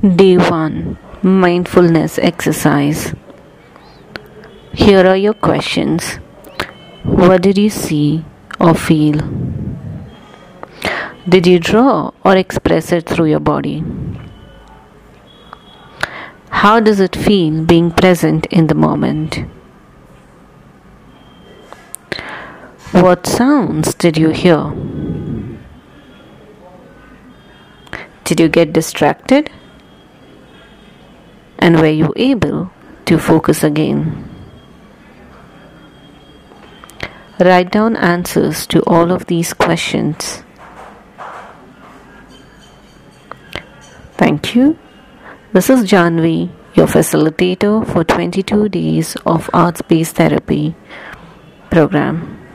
Day 1 Mindfulness Exercise. Here are your questions. What did you see or feel? Did you draw or express it through your body? How does it feel being present in the moment? What sounds did you hear? Did you get distracted? And were you able to focus again? Write down answers to all of these questions. Thank you. This is Janvi, your facilitator for 22 days of arts based therapy program.